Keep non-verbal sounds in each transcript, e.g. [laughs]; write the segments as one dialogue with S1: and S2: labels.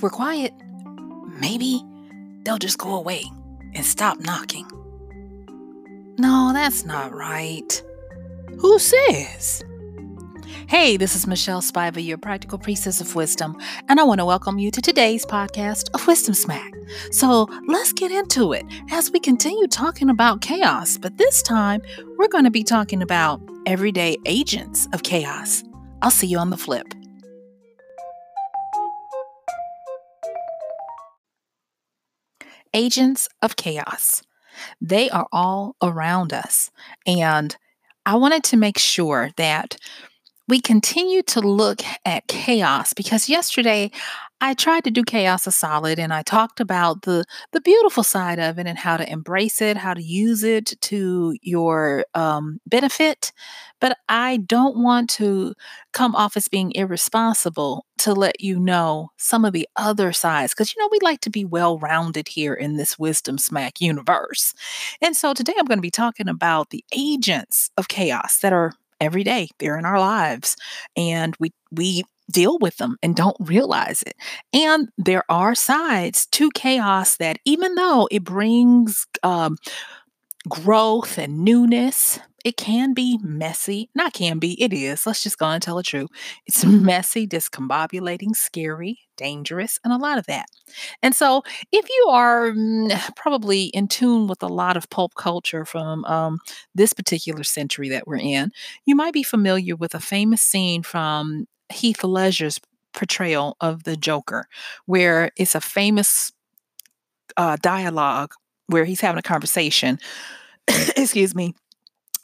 S1: We're quiet, maybe they'll just go away and stop knocking. No, that's not right. Who says? Hey, this is Michelle Spiva, your practical priestess of wisdom, and I want to welcome you to today's podcast of Wisdom Smack. So let's get into it as we continue talking about chaos, but this time we're going to be talking about everyday agents of chaos. I'll see you on the flip. Agents of chaos. They are all around us. And I wanted to make sure that we continue to look at chaos because yesterday I tried to do chaos a solid and I talked about the the beautiful side of it and how to embrace it, how to use it to your um, benefit. But I don't want to come off as being irresponsible to let you know some of the other sides because you know we like to be well rounded here in this wisdom smack universe. And so today I'm going to be talking about the agents of chaos that are every day. They're in our lives and we we deal with them and don't realize it. And there are sides to chaos that even though it brings um, growth and newness, it can be messy. Not can be, it is. Let's just go and tell the truth. It's messy, discombobulating, scary, dangerous, and a lot of that. And so, if you are mm, [sighs] probably in tune with a lot of pulp culture from um, this particular century that we're in, you might be familiar with a famous scene from Heath Ledger's portrayal of the Joker, where it's a famous uh, dialogue where he's having a conversation. [coughs] excuse me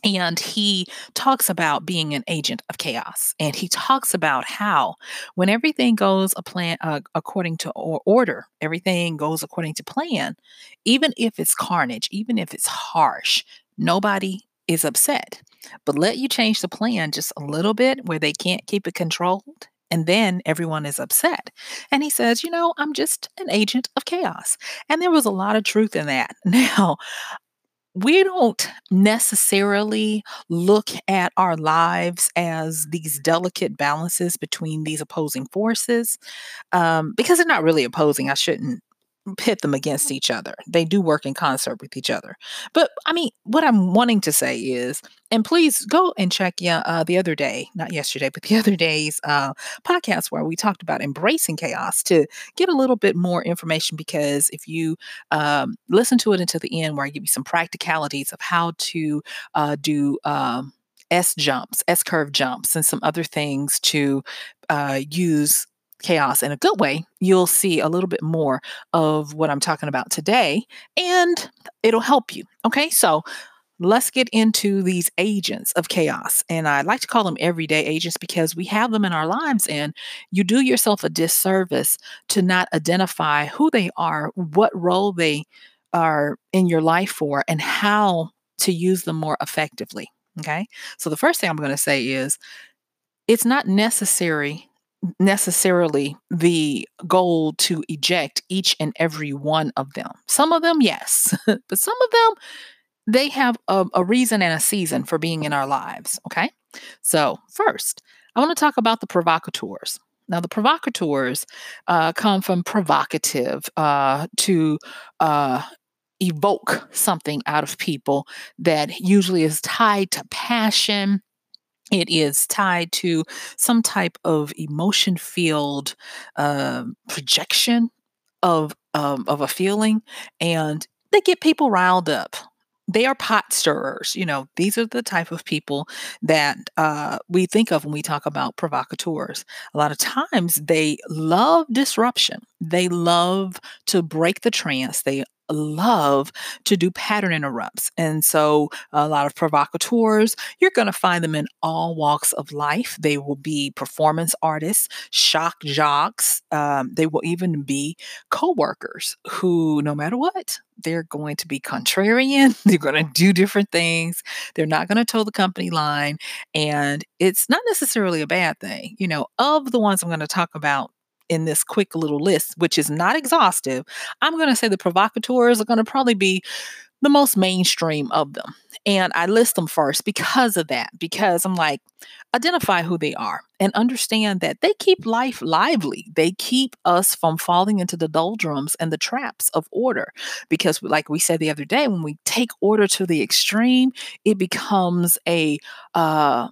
S1: and he talks about being an agent of chaos. And he talks about how when everything goes a plan uh, according to order, everything goes according to plan, even if it's carnage, even if it's harsh, nobody is upset. But let you change the plan just a little bit where they can't keep it controlled. And then everyone is upset. And he says, You know, I'm just an agent of chaos. And there was a lot of truth in that. [laughs] Now, we don't necessarily look at our lives as these delicate balances between these opposing forces um, because they're not really opposing. I shouldn't pit them against each other. They do work in concert with each other. But I mean, what I'm wanting to say is, and please go and check yeah, uh, the other day, not yesterday, but the [laughs] other day's uh, podcast where we talked about embracing chaos to get a little bit more information. Because if you um, listen to it until the end, where I give you some practicalities of how to uh, do. Um, S jumps, S curve jumps, and some other things to uh, use chaos in a good way, you'll see a little bit more of what I'm talking about today and it'll help you. Okay, so let's get into these agents of chaos. And I like to call them everyday agents because we have them in our lives, and you do yourself a disservice to not identify who they are, what role they are in your life for, and how to use them more effectively. Okay, so the first thing I'm going to say is it's not necessary necessarily the goal to eject each and every one of them. Some of them, yes, [laughs] but some of them, they have a, a, reason and a season for being in our lives. Okay. So, first, I want to talk about the provocateurs. Now, the provocateurs uh, come from provocative uh, to uh, evoke something out of people that usually is tied to passion it is tied to some type of emotion field uh, projection of um, of a feeling, and they get people riled up. They are pot stirrers. You know, these are the type of people that uh, we think of when we talk about provocateurs. A lot of times they love disruption. They love to break the trance. They love to do pattern interrupts. And so, a lot of provocateurs, you're going to find them in all walks of life. They will be performance artists, shock jocks. Um, they will even be coworkers who, no matter what, they're going to be contrarian. [laughs] They're going to do different things. They're not going to toe the company line. And it's not necessarily a bad thing. You know, of the ones I'm going to talk about in this quick little list, which is not exhaustive, I'm going to say the provocateurs are going to probably be the most mainstream of them. And I list them first because of that, because I'm like, identify who they are and understand that they keep life lively. They keep us from falling into the doldrums and the traps of order. Because, like we said the other day, when we take order to the extreme, it becomes a, uh,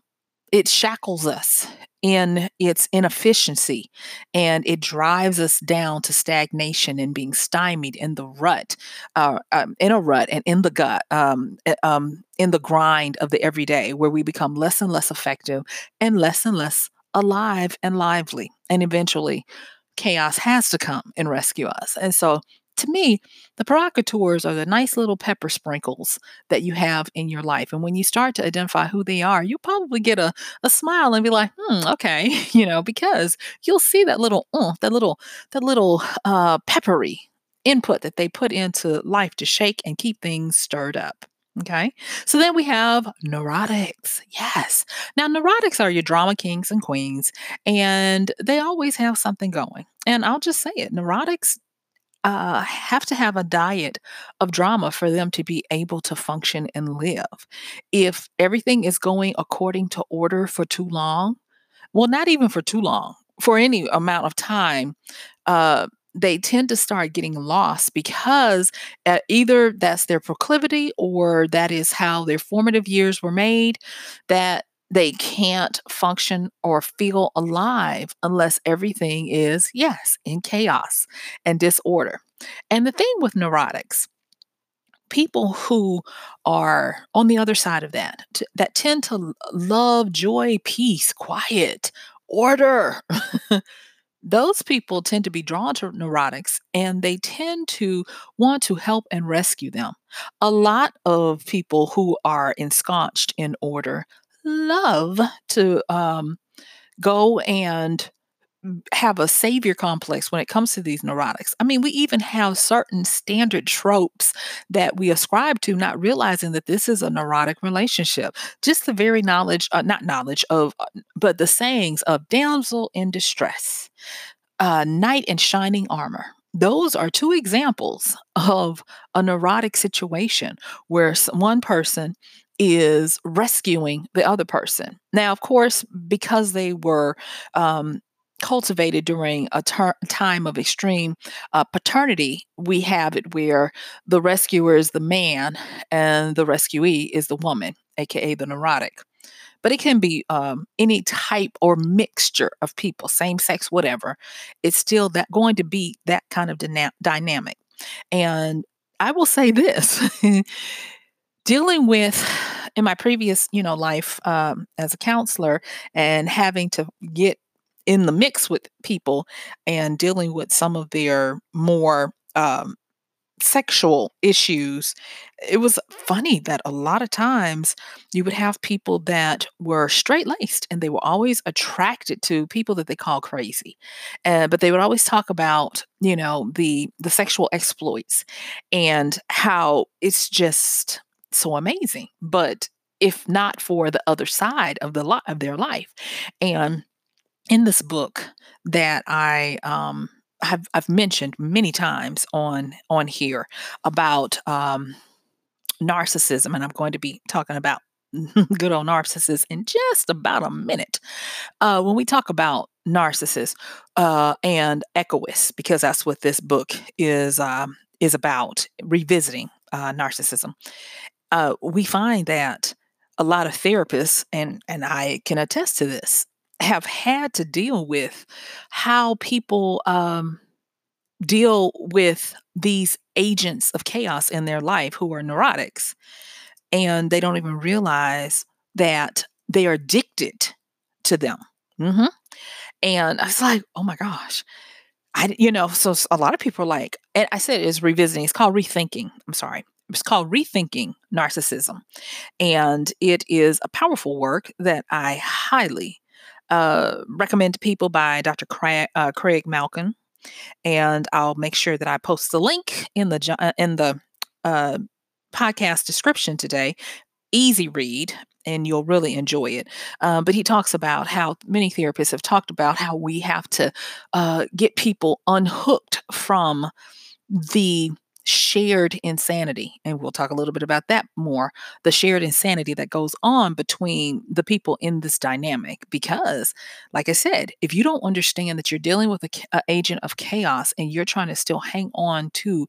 S1: it shackles us in its inefficiency and it drives us down to stagnation and being stymied in the rut, uh, um, in a rut and in the gut, um, eh, um, in the grind of the everyday, where we become less and less effective and less and less alive and lively. And eventually, chaos has to come and rescue us. And so to me, the provocateurs are the nice little pepper sprinkles that you have in your life. And when you start to identify who they are, you'll probably get a, a smile and be like, hmm, okay, [laughs] you know, because you'll see that little, uh, that little, that little uh, peppery input that they put into life to shake and keep things stirred up. Okay. So then we have neurotics. Yes. Now, neurotics are your drama kings and queens, and they always have something going. And I'll just say it neurotics uh, have to have a diet of drama for them to be able to function and live. If everything is going according to order for too long, well, not even for too long, for any amount of time, uh, they tend to start getting lost because uh, either that's their proclivity or that is how their formative years were made, that they can't function or feel alive unless everything is, yes, in chaos and disorder. And the thing with neurotics, people who are on the other side of that, t- that tend to love joy, peace, quiet, order. [laughs] those people tend to be drawn to neurotics and they tend to want to help and rescue them. A lot of people who are ensconced in order love to um, go and have a savior complex when it comes to these neurotics. I mean, we even have certain standard tropes that we ascribe to, not realizing that this is a neurotic relationship. Just the very knowledge, uh, not knowledge of, uh, but the sayings of damsel in distress, uh, knight in shining armor. Those are two examples of a neurotic situation where one person is rescuing the other person. Now, of course, because they were um, cultivated during a ter- time of extreme uh, paternity, we have it where the rescuer is the man and the rescuee is the woman, aka the neurotic. But it can be um, any type or mixture of people, same sex, whatever. It's still that going to be that kind of dyna- dynamic. And I will say this [laughs] dealing with in my previous you know life um, as a counselor and having to get in the mix with people and dealing with some of their more um, sexual issues, it was funny that a lot of times you would have people that were straight laced and they were always attracted to people that they call crazy. Uh, but they would always talk about, you know, the the sexual exploits and how it's just so amazing. But if not for the other side of the li- of their life, and in this book that I um, have I've mentioned many times on on here about um, narcissism, and I'm going to be talking about [laughs] good old narcissists in just about a minute. Uh, when we talk about narcissists uh, and egoists, because that's what this book is um, is about, revisiting uh, narcissism uh, we find that a lot of therapists, and, and I can attest to this, have had to deal with how people um, deal with these agents of chaos in their life who are neurotics. And they don't even realize that they are addicted to them. Mm-hmm. And I was like, oh my gosh. I, you know, so a lot of people are like, and I said it's revisiting. It's called rethinking. I'm sorry. It's called Rethinking Narcissism. And it is a powerful work that I highly uh, recommend to people by Dr. Craig, uh, Craig Malkin. And I'll make sure that I post the link in the uh, in the uh, podcast description today. Easy read, and you'll really enjoy it. Uh, but he talks about how many therapists have talked about how we have to uh, get people unhooked from the shared insanity. And we'll talk a little bit about that more the shared insanity that goes on between the people in this dynamic. Because, like I said, if you don't understand that you're dealing with an agent of chaos and you're trying to still hang on to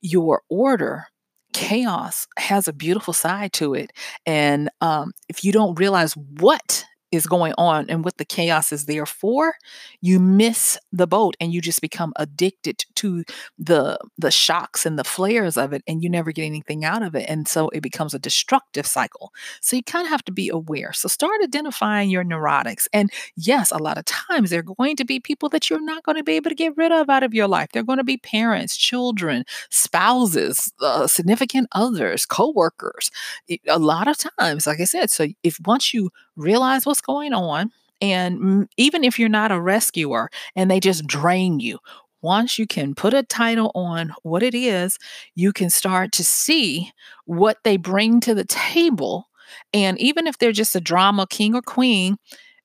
S1: your order, chaos has a beautiful side to it. And um, if you don't realize what is going on and what the chaos is there for, you miss the boat and you just become addicted to the the shocks and the flares of it and you never get anything out of it. And so it becomes a destructive cycle. So you kind of have to be aware. So start identifying your neurotics. And yes, a lot of times they're going to be people that you're not going to be able to get rid of out of your life. They're going to be parents, children, spouses, uh, significant others, coworkers. A lot of times, like I said, so if once you realize what's going on. And even if you're not a rescuer and they just drain you, once you can put a title on what it is, you can start to see what they bring to the table. And even if they're just a drama king or queen,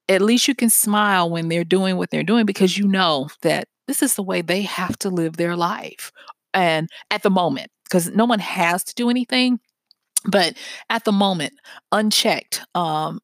S1: at least you can smile when they're doing what they're doing because you know that this is the way they have to live their life. And at the moment, because no one has to do anything, but at the moment, unchecked, um,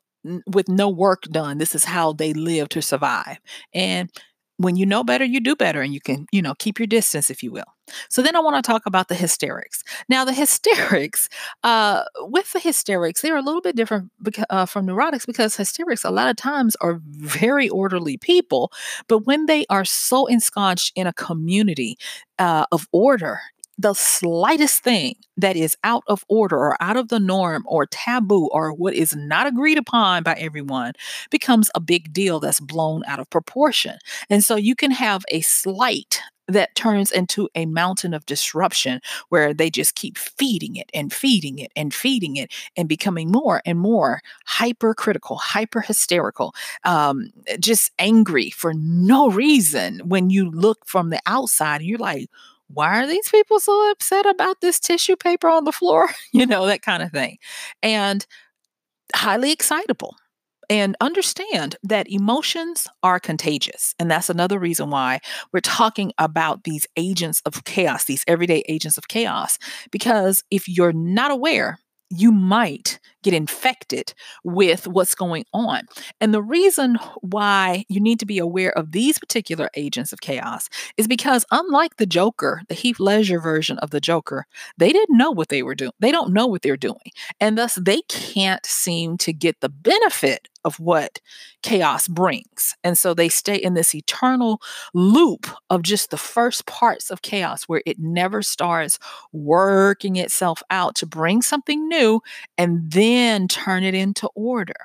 S1: with no work done. This is how they live to survive. And when you know better, you do better and you can, you know, keep your distance, if you will. So then I want to talk about the hysterics. Now, the [laughs] hysterics, uh, with the hysterics, they're a little bit different beca- uh, from neurotics because hysterics a lot of times are very orderly people, but when they are so ensconced in a community uh, of order the slightest thing that is out of order or out of the norm or taboo or what is not agreed upon by everyone becomes a big deal that's blown out of proportion. And so you can have a slight that turns into a mountain of disruption where they just keep feeding it and feeding it and feeding it and becoming more and more hypercritical, hyper hysterical, um, just angry for no reason when you look from the outside and you're like, why are these people so upset about this tissue paper on the floor? [laughs] you know, that kind of thing. And highly excitable. And understand that emotions are contagious. And that's another reason why we're talking about these agents of chaos, these everyday agents of chaos. Because if you're not aware, you might get infected with what's going on. And the reason why you need to be aware of these particular agents of chaos is because, unlike the Joker, the Heath Ledger version of the Joker, they didn't know what they were doing. They don't know what they're doing. And thus, they can't seem to get the benefit of what chaos brings. And so they stay in this eternal loop of just the first parts of chaos where it never starts working itself out to bring something new and then turn it into order.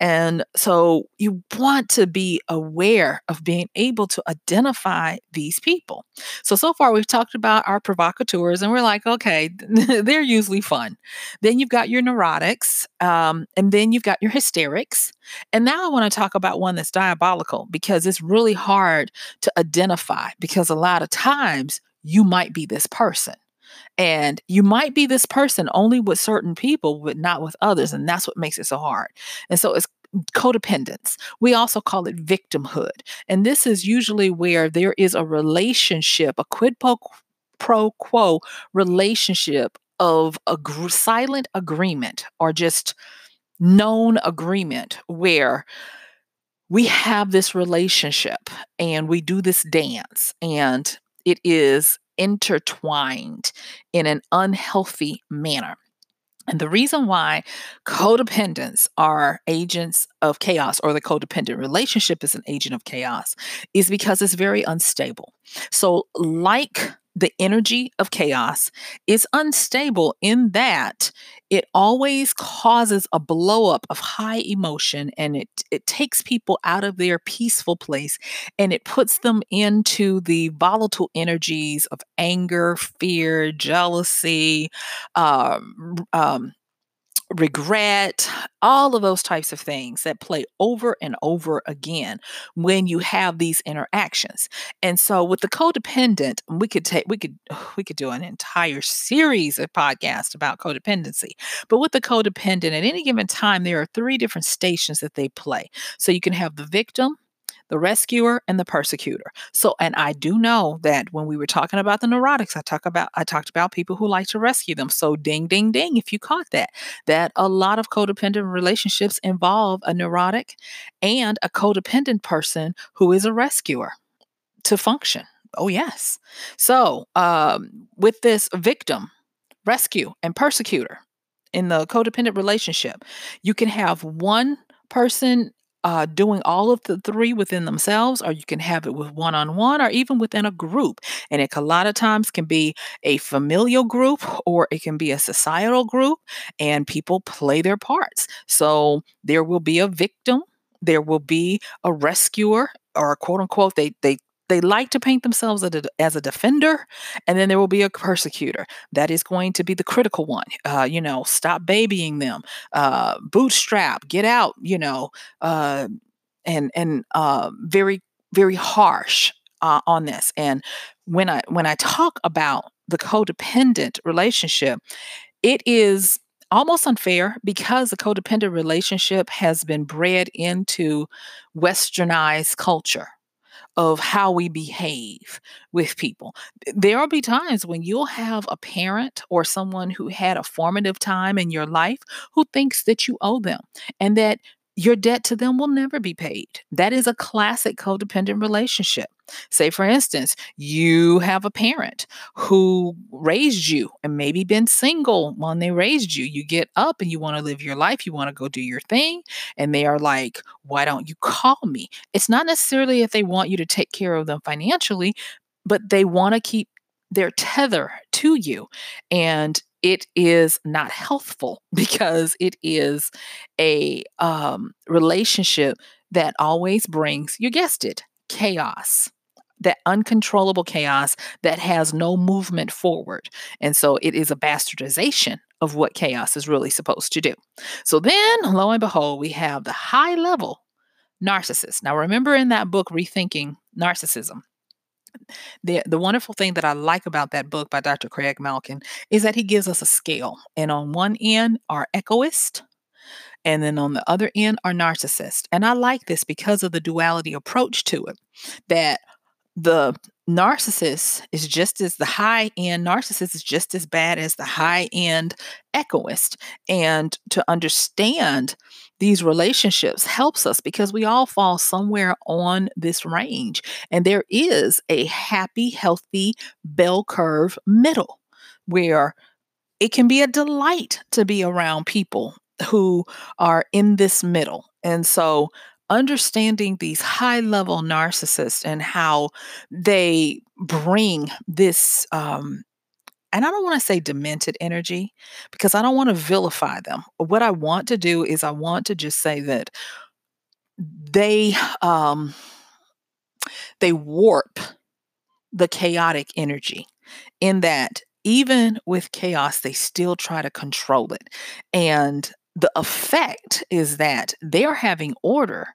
S1: And so you want to be aware of being able to identify these people. So, so far we've talked about our provocateurs and we're like, okay, [laughs] they're usually fun. Then you've got your neurotics, um, and then you've got your hysterics. And now I want to talk about one that's diabolical because it's really hard to identify because a lot of times you might be this person. And you might be this person only with certain people, but not with others. Mm-hmm. And that's what makes it so hard. And so it's codependence. We also call it victimhood. And this is usually where there is a relationship, a quid pro quo relationship of a gr- silent agreement or just known agreement where we have this relationship and we do this dance and it is intertwined in an unhealthy manner. And the reason why codependents are agents of chaos or the codependent relationship is an agent of chaos is because it's very unstable. So, like the energy of chaos is unstable in that it always causes a blowup of high emotion and it, it takes people out of their peaceful place and it puts them into the volatile energies of anger, fear, jealousy, um, um, regret, all of those types of things that play over and over again when you have these interactions. And so with the codependent, we could take we could [sighs] we could do an entire series of podcasts about codependency. But with the codependent at any given time there are three different stations that they play. So you can have the victim, the rescuer and the persecutor. So, and I do know that when we were talking about the neurotics, I talk about I talked about people who like to rescue them. So, ding, ding, ding, if you caught that, that a lot of codependent relationships involve a neurotic and a codependent person who is a rescuer to function. Oh, yes. So, um, with this victim, rescue, and persecutor in the codependent relationship, you can have one person uh, doing all of the three within themselves, or you can have it with one on one, or even within a group. And it a lot of times can be a familial group or it can be a societal group, and people play their parts. So there will be a victim, there will be a rescuer, or a quote unquote, they they they like to paint themselves as a, defender, and then there will be a persecutor. That is going to be the critical one. Uh, you know, stop babying them, uh, bootstrap, get out. You know, uh, and and uh, very very harsh uh, on this. And when I when I talk about the codependent relationship, it is almost unfair because the codependent relationship has been bred into westernized culture of how we behave with people. There will be times when you'll have a parent or someone who had a formative time in your life who thinks that you owe them and that your debt to them will never be paid. That is a classic codependent relationship. Say, for instance, you have a parent who raised you and maybe been single when they raised you. You get up and you want to live your life, you want to go do your thing, and they are like, Why don't you call me? It's not necessarily if they want you to take care of them financially, but they want to keep their tether to you. And it is not healthful [laughs] because it is a um, relationship that always brings, you guessed it, chaos. That uncontrollable chaos that has no movement forward. And so it is a bastardization of what chaos is really supposed to do. So then, lo and behold, we have the high level narcissist. Now, remember in that book, Rethinking Narcissism, the the wonderful thing that I like about that book by Dr. Craig Malkin is that he gives us a scale. And on one end are egoist, and then on the other end are narcissists. And I like this because of the duality approach to it. That the narcissist is just as the high end narcissist is just as bad as the high end egoist. And to understand these relationships helps us because we all fall somewhere on this range. And there is a happy, healthy bell curve middle where it can be a delight to be around people who are in this middle. And so understanding these high level narcissists and how they bring this um, and I don't want to say demented energy because I don't want to vilify them. What I want to do is I want to just say that they um they warp the chaotic energy in that even with chaos they still try to control it and the effect is that they are having order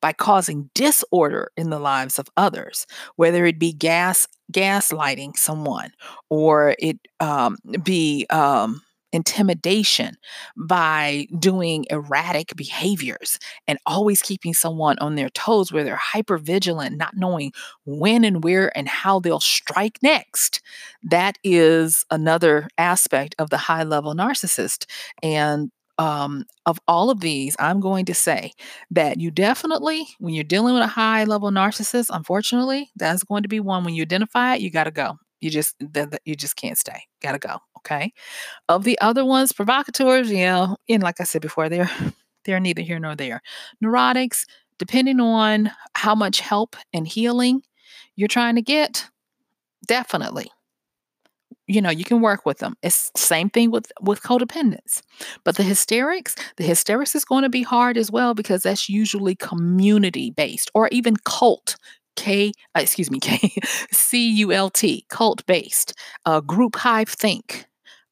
S1: by causing disorder in the lives of others, whether it be gas gaslighting someone or it um, be um, intimidation by doing erratic behaviors and always keeping someone on their toes where they're hyper vigilant, not knowing when and where and how they'll strike next. That is another aspect of the high level narcissist. And um, of all of these, I'm going to say that you definitely, when you're dealing with a high level narcissist, unfortunately, that's going to be one when you identify it, you got to go. You just, you just can't stay. Got to go. Okay. Of the other ones, provocateurs, yeah, and like I said before, they're [laughs] they're neither here nor there. Neurotics, depending on how much help and healing you're trying to get, definitely you know you can work with them it's same thing with with codependence. But the hysterics the hysterics is going to be hard as well because that's usually community based or even cult k uh, excuse me [laughs] k c u l t cult based uh, group hive think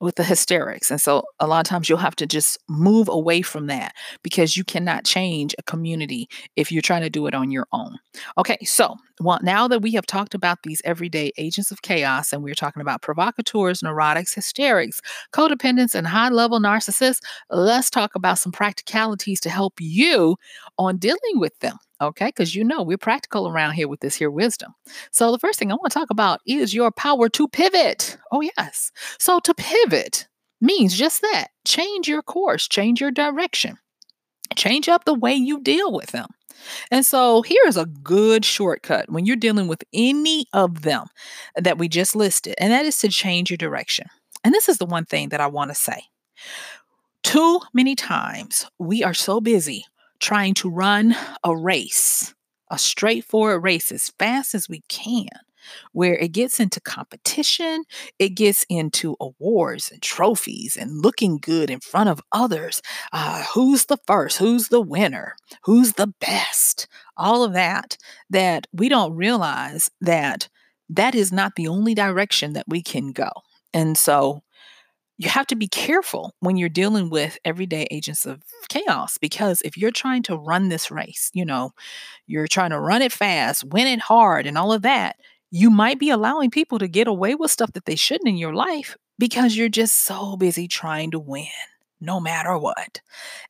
S1: with the hysterics. And so a lot of times you'll have to just move away from that because you cannot change a community if you're trying to do it on your own. Okay, so well, now that we have talked about these everyday agents of chaos and we're talking about provocateurs, neurotics, hysterics, codependents, and high level narcissists, let's talk about some practicalities to help you on dealing with them. Okay, because you know we're practical around here with this here wisdom. So, the first thing I want to talk about is your power to pivot. Oh, yes. So, to pivot means just that change your course, change your direction, change up the way you deal with them. And so, here's a good shortcut when you're dealing with any of them that we just listed, and that is to change your direction. And this is the one thing that I want to say. Too many times we are so busy trying to run a race, a straightforward race as fast as we can, where it gets into competition, it gets into awards and trophies and looking good in front of others. Uh, who's the first? Who's the winner? Who's the best? All of that, that we don't realize that that is not the only direction that we can go. And so you have to be careful when you're dealing with everyday agents of chaos because if you're trying to run this race, you know, you're trying to run it fast, win it hard, and all of that, you might be allowing people to get away with stuff that they shouldn't in your life because you're just so busy trying to win no matter what.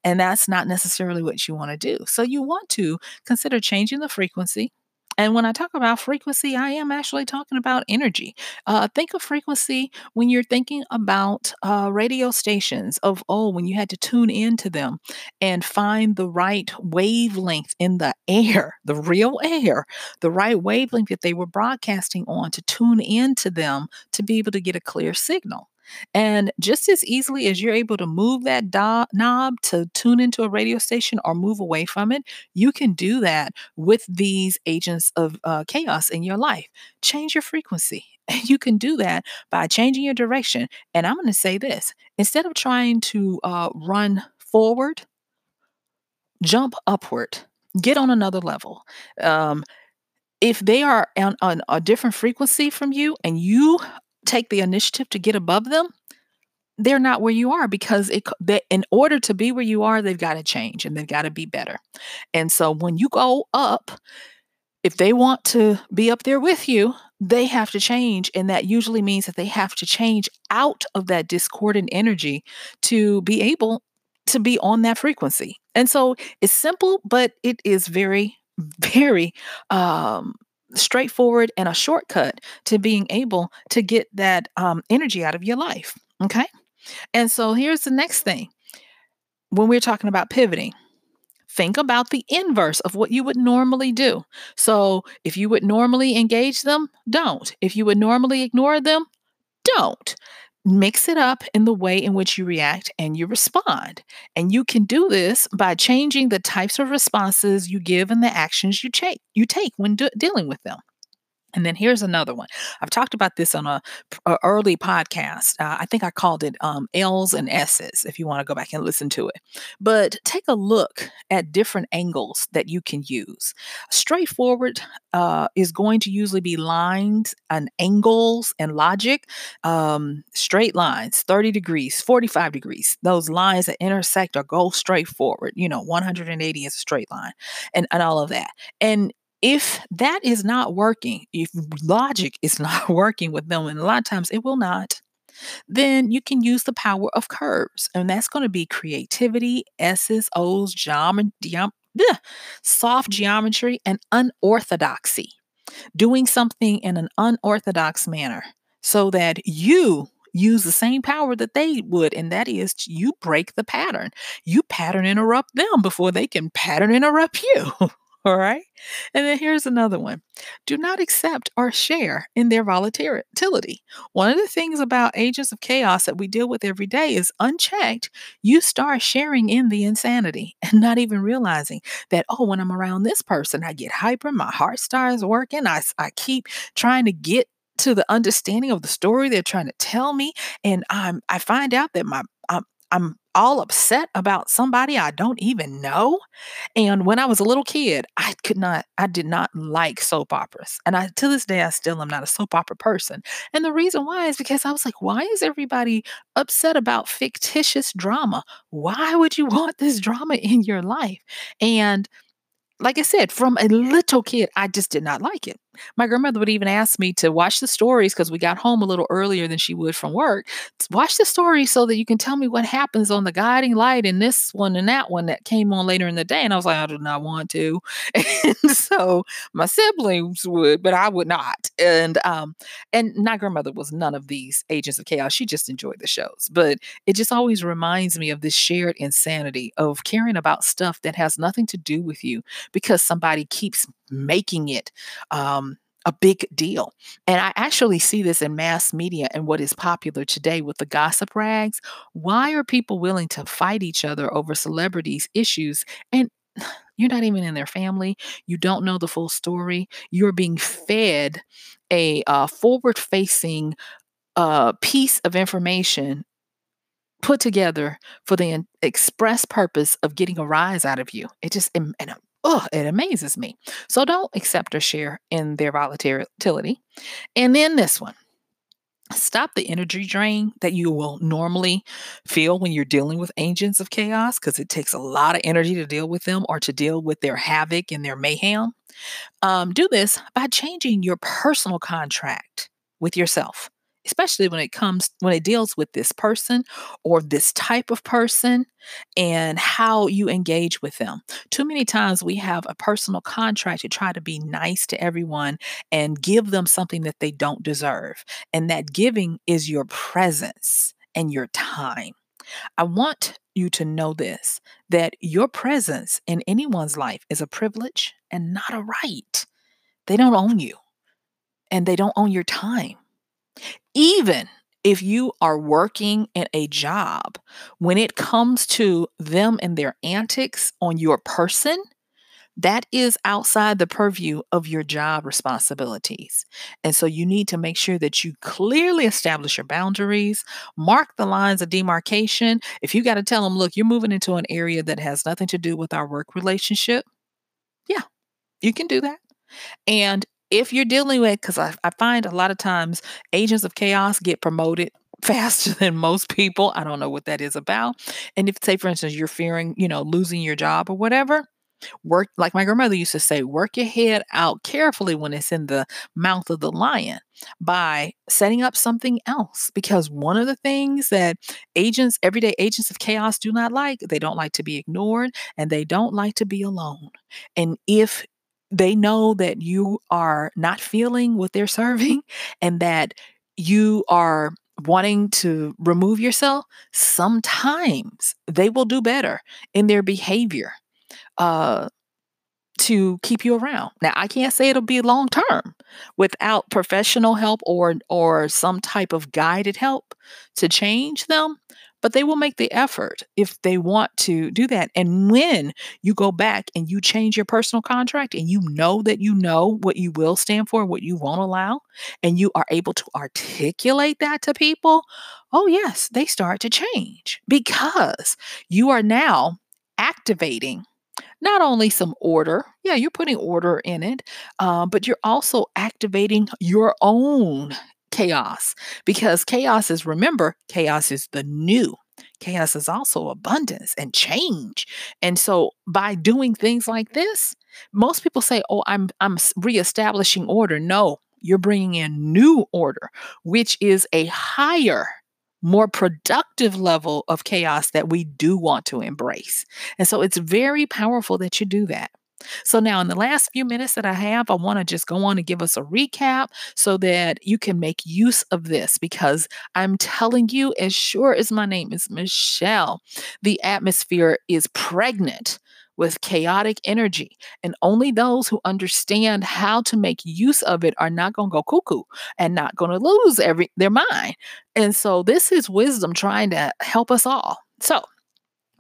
S1: And that's not necessarily what you want to do. So you want to consider changing the frequency and when I talk about frequency, I am actually talking about energy. Uh, think of frequency when you're thinking about uh, radio stations of oh, when you had to tune into them and find the right wavelength in the [laughs] air, the real air, the right wavelength that they were broadcasting on to tune into them to be able to get a clear signal. And just as easily as you're able to move that do- knob to tune into a radio station or move away from it, you can do that with these agents of uh, chaos in your life. Change your frequency. [laughs] And you can do that by changing your direction. And I'm going to say this instead of trying to uh, run forward, jump upward, get on another level. Um, if they are on, on, a different frequency from you and you take the initiative to get above them, they're not where you are because it they, in order to be where you are, they've got to change and they've got to be better. And so when you go up, if they want to be up there with you, they have to change. And that usually means that they have to change out of that discordant energy to be able to be on that frequency. And so it's simple, but it is very, [laughs] very um, straightforward and a shortcut to being able to get that um, energy out of your life. Okay. And so here's the next thing when we're talking about pivoting. Think about the inverse of what you would normally do. So, if you would normally engage them, don't. If you would normally ignore them, don't mix it up in the way in which you react and you respond. And you can do this by changing the types of responses you give and the actions you take you take when de- dealing with them. And then here's another one. I've talked about this on a, a early podcast. Uh, I think I called it um, L's and S's. If you want to go back and listen to it, but take a look at different angles that you can use. Straightforward uh, is going to usually be lines and angles and logic. Um, straight lines, 30 degrees, 45 degrees. Those lines that intersect or go straight forward. You know, 180 is a straight line, and and all of that. And if that is not working, if logic is not [laughs] working with them, and a lot of times it will not, then you can use the power of curves. And that's going to be creativity, S's, O's, geometry, soft geometry, and unorthodoxy. Doing something in an unorthodox manner so that you use the same power that they would, and that is you break the pattern. You pattern interrupt them before they can pattern interrupt you. [laughs] All right. And then here's another one do not accept or share in their volatility. One of the things about agents of chaos that we deal with every day is unchecked, you start sharing in the insanity [laughs] and not even realizing that, oh, when I'm around this person, I get hyper, my heart starts working, I, I keep trying to get to the understanding of the story they're trying to tell me and i'm i find out that my i'm, all upset about somebody I don't even know. And when I was a little kid, I could not, I did not like soap operas. And I, to this day, I still am not a soap opera person. And the reason why is because I was like, why is everybody upset about fictitious drama? Why would you [laughs] want this drama in your life? And like I said, from a little kid, I just did not like it. My grandmother would even ask me to watch the stories because we got home a little earlier than she would from work. Watch the story so that you can tell me what happens on the guiding light in this one and that one that came on later in the day. And I was like, I do not want to. [laughs] And so my siblings would, but I would not. And um, and my grandmother was none of these agents of chaos. She just enjoyed the shows. But it just always reminds me of this shared insanity of caring about stuff that has nothing to do with you because somebody keeps making it um, a big deal. And I actually see this in mass media and what is popular today with the gossip rags. Why are people willing to fight each other over celebrities' issues? And [sighs] you're not even in their family. You don't know the full story. You're being fed a uh, forward facing uh, piece of information put together for the express purpose of getting a rise out of you. It just, and, oh, it amazes me. So don't accept or share in their volatility. And then this one stop the energy drain that you will normally feel when you're dealing with agents of chaos because it takes a lot of energy to deal with them or to deal with their havoc and their mayhem. Um, do this by changing your personal contract with yourself especially when it comes when it deals with this person or this type of person and how you engage with them. Too many times we have a personal contract to try to be nice to everyone and give them something that they don't deserve. And that giving is your presence and your time. I want you to know this that your presence in anyone's life is a privilege and not a right. They don't own you and they don't own your time. Even if you are working in a job, when it comes to them and their antics on your person, that is outside the purview of your job responsibilities. And so you need to make sure that you clearly establish your boundaries, mark the lines of demarcation. If you got to tell them, look, you're moving into an area that has nothing to do with our work relationship, yeah, you can do that. And if you're dealing with, because I, I find a lot of times agents of chaos get promoted [laughs] faster than most people. I don't know what that is about. And if, say, for instance, you're fearing, you know, losing your job or whatever, work, like my grandmother used to say, work your head out carefully when it's in the mouth of the lion by setting up something else. Because one of the things that agents, everyday agents of chaos do not like, they don't like to be ignored and they don't like to be alone. And if they know that you are not feeling what they're [laughs] serving and that you are wanting to remove yourself, sometimes they will do better in their behavior uh, to keep you around. Now, I can't say it'll be long term without professional help or or some type of guided help to change them, but they will make the effort if they want to do that. And when you go back and you change your personal contract and you know that you know what you will stand for, what you won't allow, and you are able to articulate that to people, oh, yes, they start to change because you are now activating not only some order, yeah, you're putting order in it, uh, but you're also activating your own chaos because chaos is, remember, chaos is the new. Chaos is also abundance and change. And so by doing things like this, most people say, "Oh, I'm I'm reestablishing order." No, you're bringing in new order, which is a higher more productive level of chaos that we do want to embrace. And so it's very powerful that you do that. So, now in the last few minutes that I have, I want to just go on and give us a recap so that you can make use of this because I'm telling you, as sure as my name is Michelle, the atmosphere is pregnant with chaotic energy. And only those who understand how to make use of it are not going to go cuckoo and not going to lose every their mind. And so this is wisdom trying to help us all. So,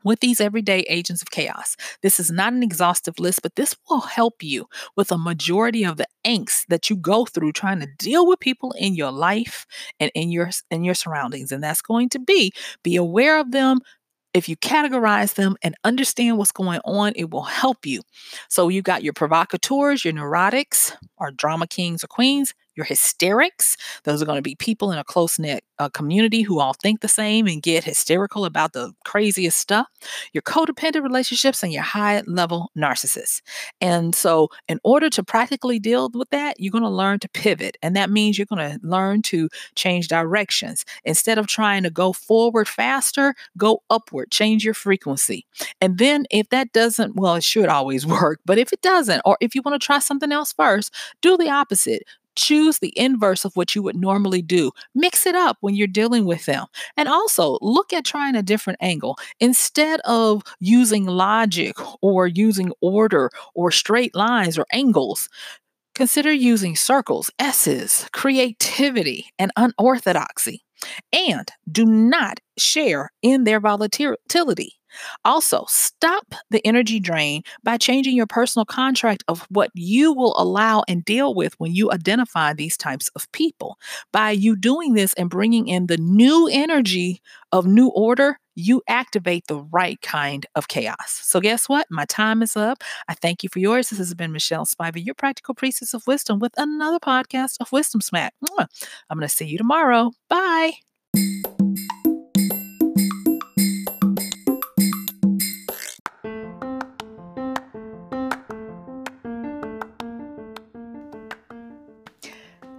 S1: with these everyday agents of chaos. This is not an exhaustive list, but this will help you with a majority of the angst that you go through trying to deal with people in your life and in your in your surroundings. And that's going to be be aware of them, if you categorize them and understand what's going on, it will help you. So you've got your provocateurs, your neurotics, or drama kings or queens, your hysterics. Those are going to be people in a close knit uh, community who all think the same and get hysterical about the craziest stuff. Your codependent relationships and your high level narcissists. And so, in order to practically deal with that, you're going to learn to pivot. And that means you're going to learn to change directions. Instead of trying to go forward faster, go upward, change your frequency. And then, if that doesn't, well, it should always [laughs] work. But if it doesn't, or if you want to try something else first, do the opposite choose the inverse of what you would normally do. Mix it up when you're dealing with them. And also look at trying a different angle. Instead of using logic or using order or straight lines or angles, consider using circles, S's, creativity, and unorthodoxy. And do not share in their volatility. Also, stop the energy drain by changing your personal contract of what you will allow and deal with when you identify these types of people. By you doing this and bringing in the new energy of new order, you activate the right kind of chaos. So, guess what? My time is up. I thank you for yours. This has been Michelle Spiva, your practical priestess of wisdom, with another podcast of Wisdom Smack. I'm going to see you tomorrow. Bye.